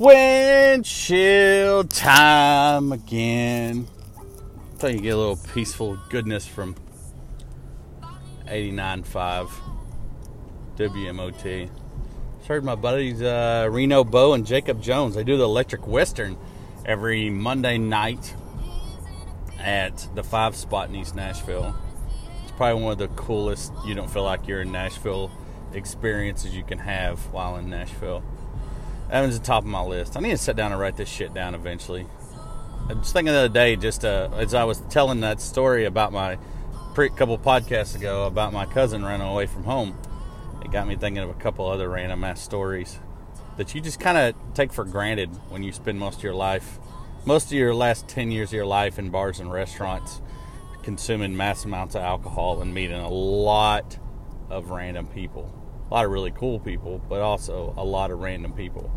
Windshield time again. Thought you get a little peaceful goodness from 89.5 WMOT. Just heard my buddies uh, Reno Bo and Jacob Jones. They do the Electric Western every Monday night at the Five Spot in East Nashville. It's probably one of the coolest. You don't feel like you're in Nashville experiences you can have while in Nashville. That one's the top of my list. I need to sit down and write this shit down eventually. I was thinking the other day, just uh, as I was telling that story about my pre- couple podcasts ago about my cousin running away from home, it got me thinking of a couple other random ass stories that you just kind of take for granted when you spend most of your life, most of your last 10 years of your life in bars and restaurants, consuming mass amounts of alcohol and meeting a lot of random people a lot of really cool people, but also a lot of random people.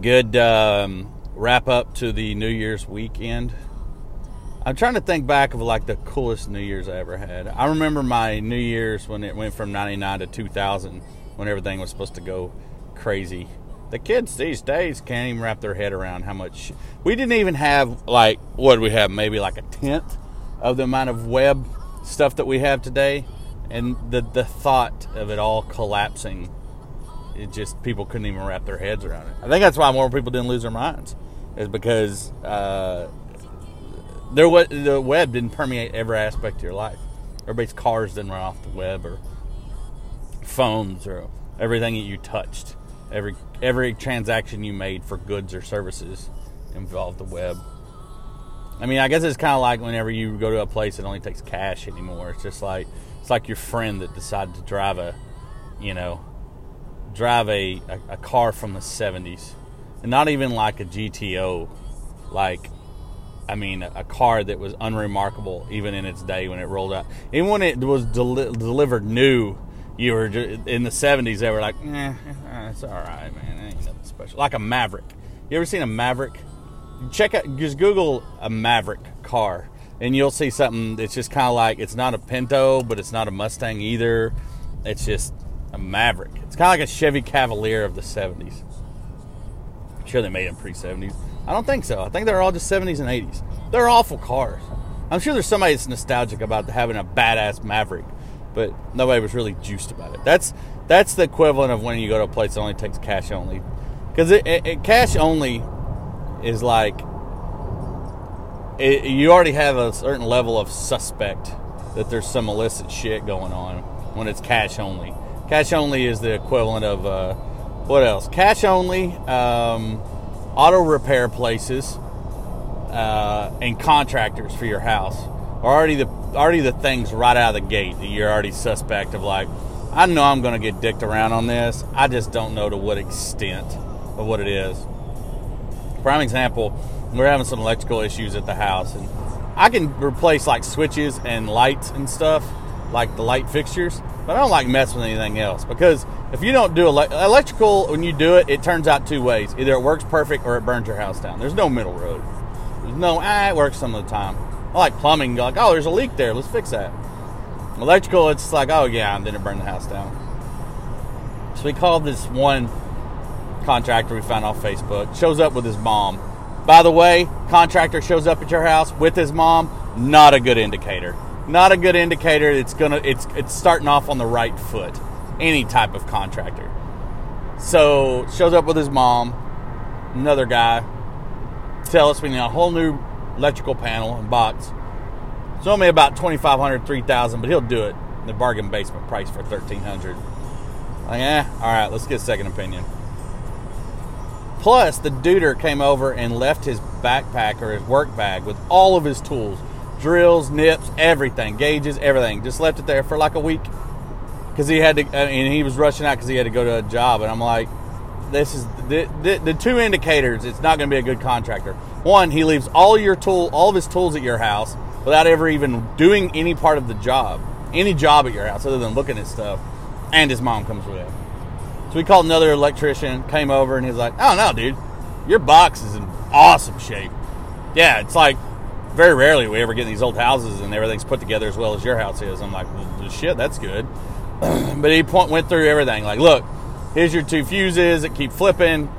Good um, wrap up to the New Year's weekend. I'm trying to think back of like the coolest New Year's I ever had. I remember my New Year's when it went from 99 to 2000 when everything was supposed to go crazy. The kids these days can't even wrap their head around how much. We didn't even have like what we have maybe like a tenth of the amount of web stuff that we have today and the the thought of it all collapsing it just people couldn't even wrap their heads around it. I think that's why more people didn't lose their minds is because uh, there was the web didn't permeate every aspect of your life. Everybody's cars didn't run off the web or phones or everything that you touched. Every every transaction you made for goods or services involved the web. I mean i guess it's kind of like whenever you go to a place that only takes cash anymore it's just like it's like your friend that decided to drive a, you know, drive a, a, a car from the 70s. And not even like a GTO, like I mean, a car that was unremarkable even in its day when it rolled out. Even when it was deli- delivered new, you were in the 70s. They were like, eh, it's all right, man. It ain't nothing special. Like a Maverick. You ever seen a Maverick? Check out, just Google a Maverick car, and you'll see something that's just kind of like it's not a Pinto, but it's not a Mustang either. It's just a Maverick. It's kind of like a Chevy Cavalier of the 70s. I'm sure they made them pre 70s. I don't think so. I think they're all just 70s and 80s. They're awful cars. I'm sure there's somebody that's nostalgic about having a badass Maverick, but nobody was really juiced about it. That's that's the equivalent of when you go to a place that only takes cash only, because it, it, it, cash only is like it, you already have a certain level of suspect that there's some illicit shit going on when it's cash only. Cash only is the equivalent of uh, what else? Cash only, um, auto repair places, uh, and contractors for your house are already the already the things right out of the gate that you're already suspect of. Like, I know I'm going to get dicked around on this. I just don't know to what extent of what it is. Prime example we're having some electrical issues at the house, and I can replace like switches and lights and stuff, like the light fixtures, but I don't like messing with anything else because if you don't do ele- electrical when you do it, it turns out two ways: either it works perfect or it burns your house down. There's no middle road. There's no ah, it works some of the time. I like plumbing. Like, oh, there's a leak there. Let's fix that. Electrical, it's like, oh yeah, and then it burned the house down. So we called this one contractor we found off Facebook. Shows up with his mom by the way, contractor shows up at your house with his mom, not a good indicator. Not a good indicator. It's gonna it's it's starting off on the right foot. Any type of contractor. So shows up with his mom, another guy, tell us we need a whole new electrical panel and box. It's only about 2500 3000 but he'll do it. The bargain basement price for 1300 Like, eh, all right, let's get a second opinion. Plus, the duder came over and left his backpack or his work bag with all of his tools drills, nips, everything, gauges, everything. Just left it there for like a week because he had to, and he was rushing out because he had to go to a job. And I'm like, this is the, the, the two indicators. It's not going to be a good contractor. One, he leaves all your tool, all of his tools at your house without ever even doing any part of the job, any job at your house other than looking at stuff. And his mom comes with him. So we called another electrician, came over, and he's like, "Oh no, dude, your box is in awesome shape. Yeah, it's like very rarely we ever get in these old houses and everything's put together as well as your house is." I'm like, well, "Shit, that's good." but he point, went through everything. Like, look, here's your two fuses that keep flipping,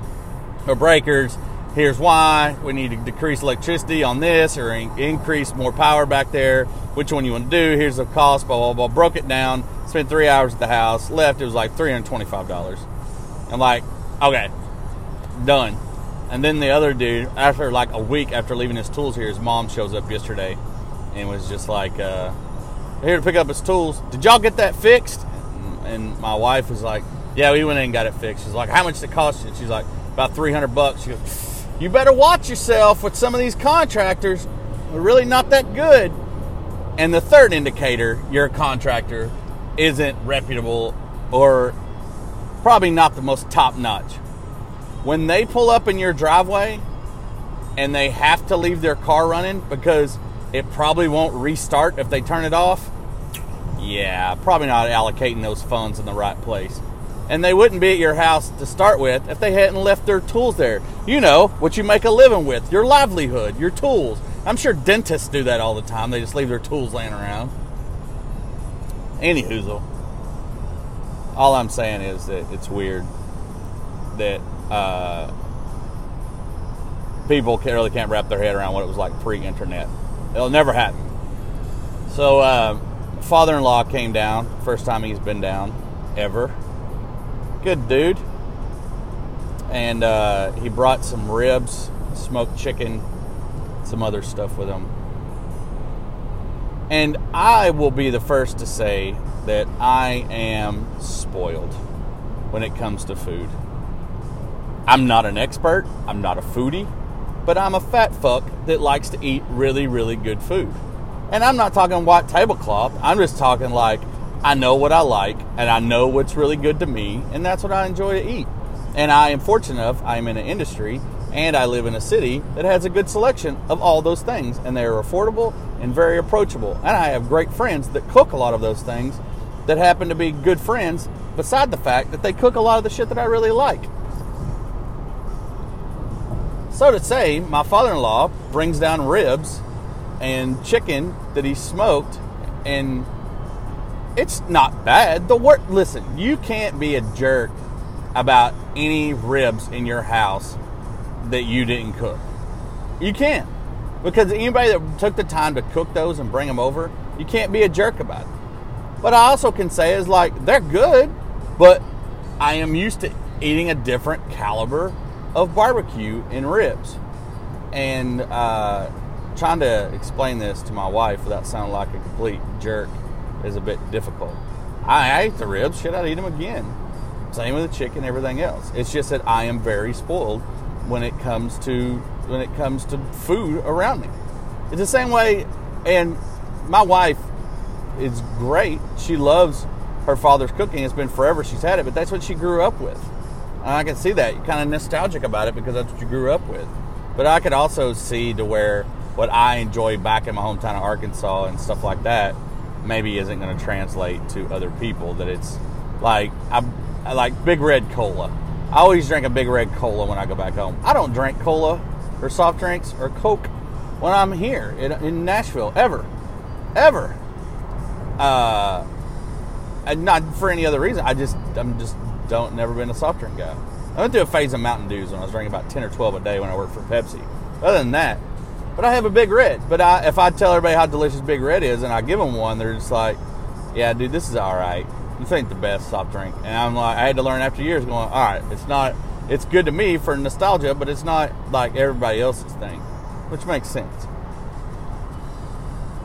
or breakers. Here's why we need to decrease electricity on this or in- increase more power back there. Which one you want to do? Here's the cost. Blah blah blah. Broke it down. Spent three hours at the house. Left. It was like three hundred twenty-five dollars. I'm like, okay, done. And then the other dude, after like a week after leaving his tools here, his mom shows up yesterday and was just like, uh, here to pick up his tools. Did y'all get that fixed? And my wife was like, yeah, we went in and got it fixed. She's like, how much did it cost you? She's like, about 300 bucks. She goes, you better watch yourself with some of these contractors. They're really not that good. And the third indicator, your contractor isn't reputable or probably not the most top notch. When they pull up in your driveway and they have to leave their car running because it probably won't restart if they turn it off, yeah, probably not allocating those funds in the right place. And they wouldn't be at your house to start with if they hadn't left their tools there. You know, what you make a living with, your livelihood, your tools. I'm sure dentists do that all the time. They just leave their tools laying around. Any hoozle. All I'm saying is that it's weird that uh, people can, really can't wrap their head around what it was like pre-internet. It'll never happen. So, uh, father-in-law came down. First time he's been down ever. Good dude. And uh, he brought some ribs, smoked chicken, some other stuff with him. And I will be the first to say that I am spoiled when it comes to food. I'm not an expert, I'm not a foodie, but I'm a fat fuck that likes to eat really, really good food. And I'm not talking white tablecloth, I'm just talking like I know what I like and I know what's really good to me, and that's what I enjoy to eat. And I am fortunate enough, I'm in an industry and I live in a city that has a good selection of all those things, and they are affordable and very approachable. And I have great friends that cook a lot of those things that happen to be good friends, beside the fact that they cook a lot of the shit that I really like. So to say, my father-in-law brings down ribs and chicken that he smoked, and it's not bad. The word, listen, you can't be a jerk about any ribs in your house that you didn't cook. You can't, because anybody that took the time to cook those and bring them over, you can't be a jerk about it. But I also can say is like they're good, but I am used to eating a different caliber of barbecue and ribs. And uh, trying to explain this to my wife without sounding like a complete jerk is a bit difficult. I ate the ribs, shit, I'd eat them again. Same with the chicken, everything else. It's just that I am very spoiled when it comes to when it comes to food around me. It's the same way, and my wife is great. She loves her father's cooking. It's been forever she's had it, but that's what she grew up with. And I can see that. You're kind of nostalgic about it because that's what you grew up with. But I could also see to where what I enjoy back in my hometown of Arkansas and stuff like that maybe isn't going to translate to other people. That it's like I, I like Big Red Cola. I always drink a Big Red Cola when I go back home. I don't drink cola or soft drinks or Coke when I'm here in, in Nashville ever, ever. Uh, and not for any other reason. I just I'm just don't never been a soft drink guy. I went through a phase of Mountain Dews when I was drinking about ten or twelve a day when I worked for Pepsi. Other than that, but I have a Big Red. But I, if I tell everybody how delicious Big Red is and I give them one, they're just like, "Yeah, dude, this is all right. This ain't the best soft drink." And I'm like, I had to learn after years, going, "All right, it's not. It's good to me for nostalgia, but it's not like everybody else's thing," which makes sense.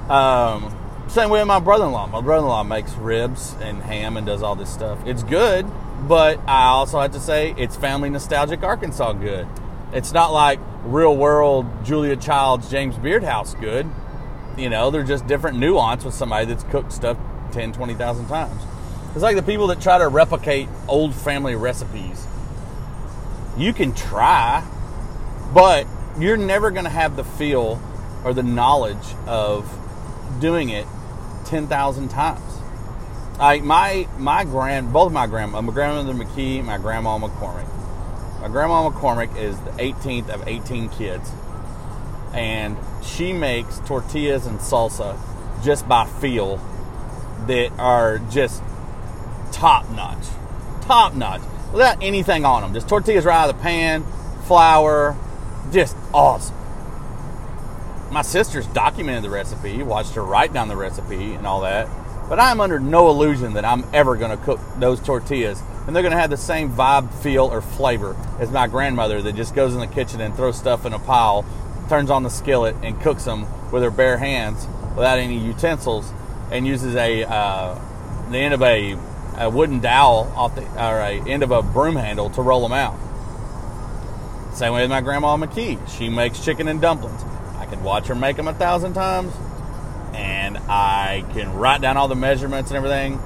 Um, same way with my brother-in-law. My brother-in-law makes ribs and ham and does all this stuff. It's good, but I also have to say it's family nostalgic Arkansas good. It's not like real world Julia Childs, James Beard House good. You know, they're just different nuance with somebody that's cooked stuff 10, 20,000 times. It's like the people that try to replicate old family recipes. You can try, but you're never going to have the feel or the knowledge of doing it 10,000 times. Like my my grand both my grandma my grandmother McKee, my grandma McCormick. My grandma McCormick is the 18th of 18 kids, and she makes tortillas and salsa just by feel that are just top notch, top notch. without anything on them. Just tortillas right out of the pan, flour, just awesome. My sister's documented the recipe, watched her write down the recipe and all that. But I'm under no illusion that I'm ever going to cook those tortillas and they're going to have the same vibe, feel, or flavor as my grandmother that just goes in the kitchen and throws stuff in a pile, turns on the skillet, and cooks them with her bare hands without any utensils, and uses a uh, the end of a, a wooden dowel off the or a end of a broom handle to roll them out. Same way with my grandma McKee. She makes chicken and dumplings. I can watch her make them a thousand times, and I can write down all the measurements and everything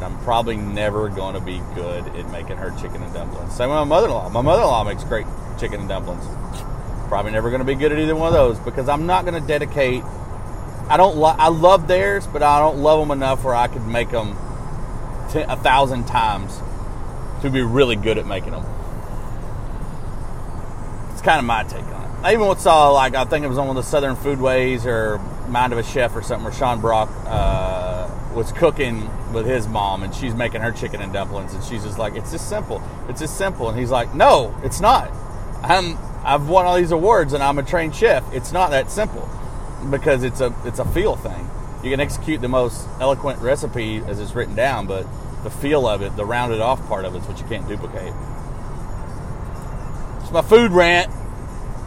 but I'm probably never going to be good at making her chicken and dumplings. Same with my mother-in-law. My mother-in-law makes great chicken and dumplings. Probably never going to be good at either one of those because I'm not going to dedicate. I don't. Lo- I love theirs, but I don't love them enough where I could make them ten, a thousand times to be really good at making them. It's kind of my take on it. I even saw like I think it was on one of the Southern Foodways or Mind of a Chef or something where Sean Brock. Uh, was cooking with his mom and she's making her chicken and dumplings and she's just like it's just simple it's just simple and he's like no it's not i'm i've won all these awards and i'm a trained chef it's not that simple because it's a it's a feel thing you can execute the most eloquent recipe as it's written down but the feel of it the rounded off part of it is what you can't duplicate it's my food rant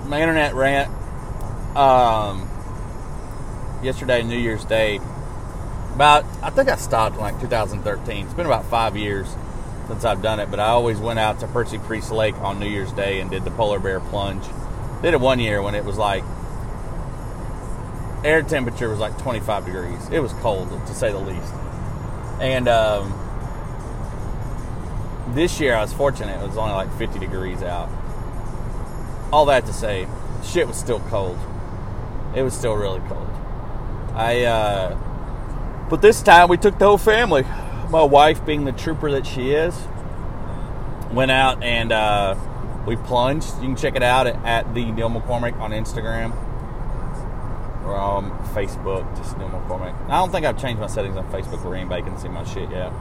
my internet rant um yesterday new year's day about I think I stopped in like 2013. It's been about five years since I've done it, but I always went out to Percy Priest Lake on New Year's Day and did the polar bear plunge. Did it one year when it was like air temperature was like 25 degrees. It was cold to say the least. And um, this year I was fortunate; it was only like 50 degrees out. All that to say, shit was still cold. It was still really cold. I uh, but this time we took the whole family. My wife, being the trooper that she is, went out and uh, we plunged. You can check it out at, at the Neil McCormick on Instagram or on Facebook, just Neil McCormick. I don't think I've changed my settings on Facebook where anybody can see my shit yet.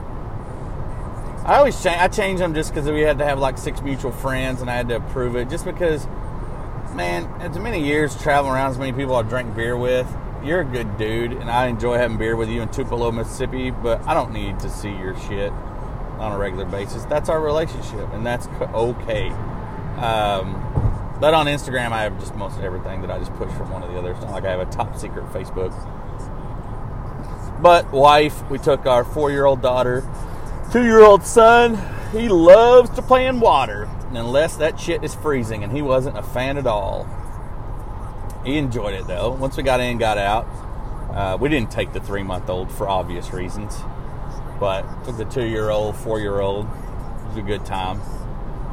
I always change. I change them just because we had to have like six mutual friends, and I had to approve it. Just because, man, as many years traveling around, as many people I drank beer with, you're a good dude, and I enjoy having beer with you in Tupelo, Mississippi, but I don't need to see your shit on a regular basis. That's our relationship, and that's okay. Um, but on Instagram, I have just most everything that I just push from one of the others. It's not like I have a top secret Facebook. But wife, we took our four-year-old daughter, two-year-old son. He loves to play in water, unless that shit is freezing, and he wasn't a fan at all. He enjoyed it though. Once we got in, got out. Uh, we didn't take the three month old for obvious reasons, but took the two year old, four year old. It was a good time.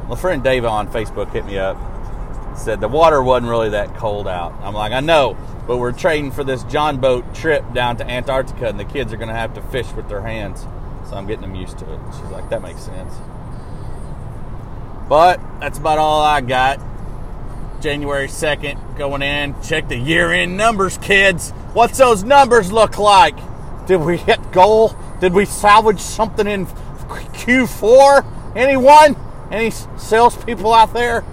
My friend Dave on Facebook hit me up. Said the water wasn't really that cold out. I'm like, I know, but we're trading for this John boat trip down to Antarctica, and the kids are going to have to fish with their hands. So I'm getting them used to it. She's like, that makes sense. But that's about all I got. January 2nd going in. Check the year end numbers, kids. What's those numbers look like? Did we hit goal? Did we salvage something in Q4? Anyone? Any salespeople out there?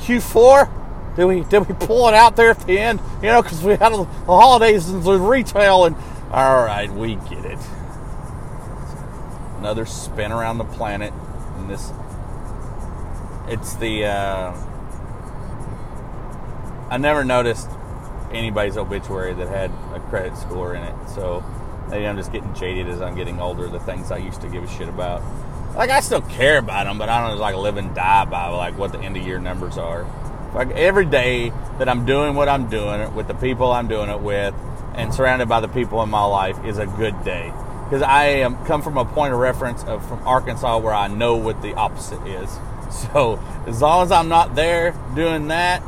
Q4? Did we did we pull it out there at the end? You know, because we had the holidays and the retail and all right, we get it. Another spin around the planet, and this it's the uh, I never noticed anybody's obituary that had a credit score in it. So maybe I'm just getting jaded as I'm getting older. The things I used to give a shit about, like I still care about them, but I don't like live and die by like what the end of year numbers are. Like every day that I'm doing what I'm doing with the people I'm doing it with, and surrounded by the people in my life is a good day because I am come from a point of reference of from Arkansas where I know what the opposite is. So as long as I'm not there doing that,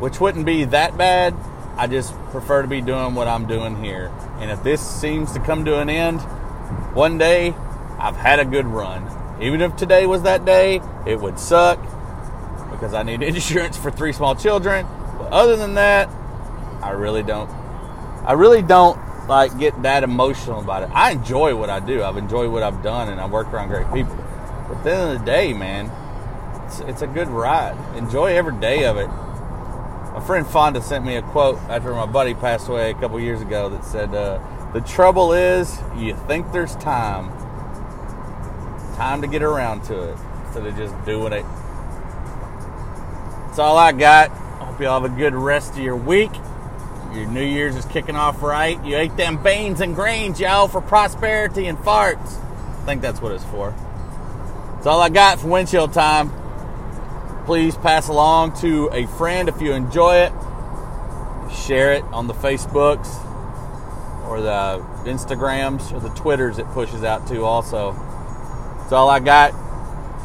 which wouldn't be that bad. I just prefer to be doing what I'm doing here. And if this seems to come to an end one day, I've had a good run. Even if today was that day, it would suck because I need insurance for three small children. But other than that, I really don't. I really don't like get that emotional about it. I enjoy what I do. I've enjoyed what I've done, and I work around great people. But at the end of the day, man, it's, it's a good ride. Enjoy every day of it. My friend Fonda sent me a quote after my buddy passed away a couple years ago that said, uh, The trouble is, you think there's time. Time to get around to it instead of just doing it. That's all I got. Hope y'all have a good rest of your week. Your New Year's is kicking off right. You ate them beans and grains, y'all, for prosperity and farts. I think that's what it's for. That's all I got for windshield time. Please pass along to a friend if you enjoy it. Share it on the Facebooks or the Instagrams or the Twitters it pushes out to also. That's all I got.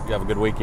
You have a good weekend.